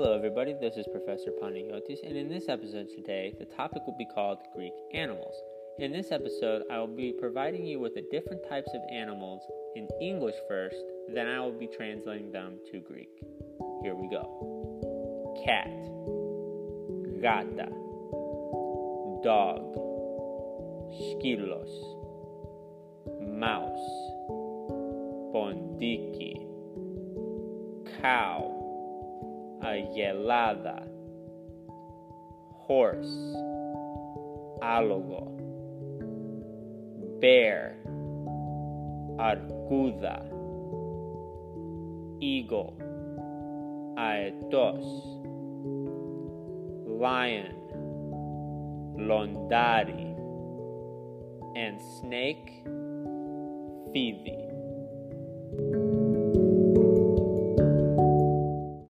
Hello, everybody. This is Professor Panagiotis, and in this episode today, the topic will be called Greek animals. In this episode, I will be providing you with the different types of animals in English first, then I will be translating them to Greek. Here we go. Cat, gata, dog, skillos, mouse, pondiki, cow Ayelada, horse, álogo, bear, arcuda, eagle, aetos, lion, londari, and snake, fidi.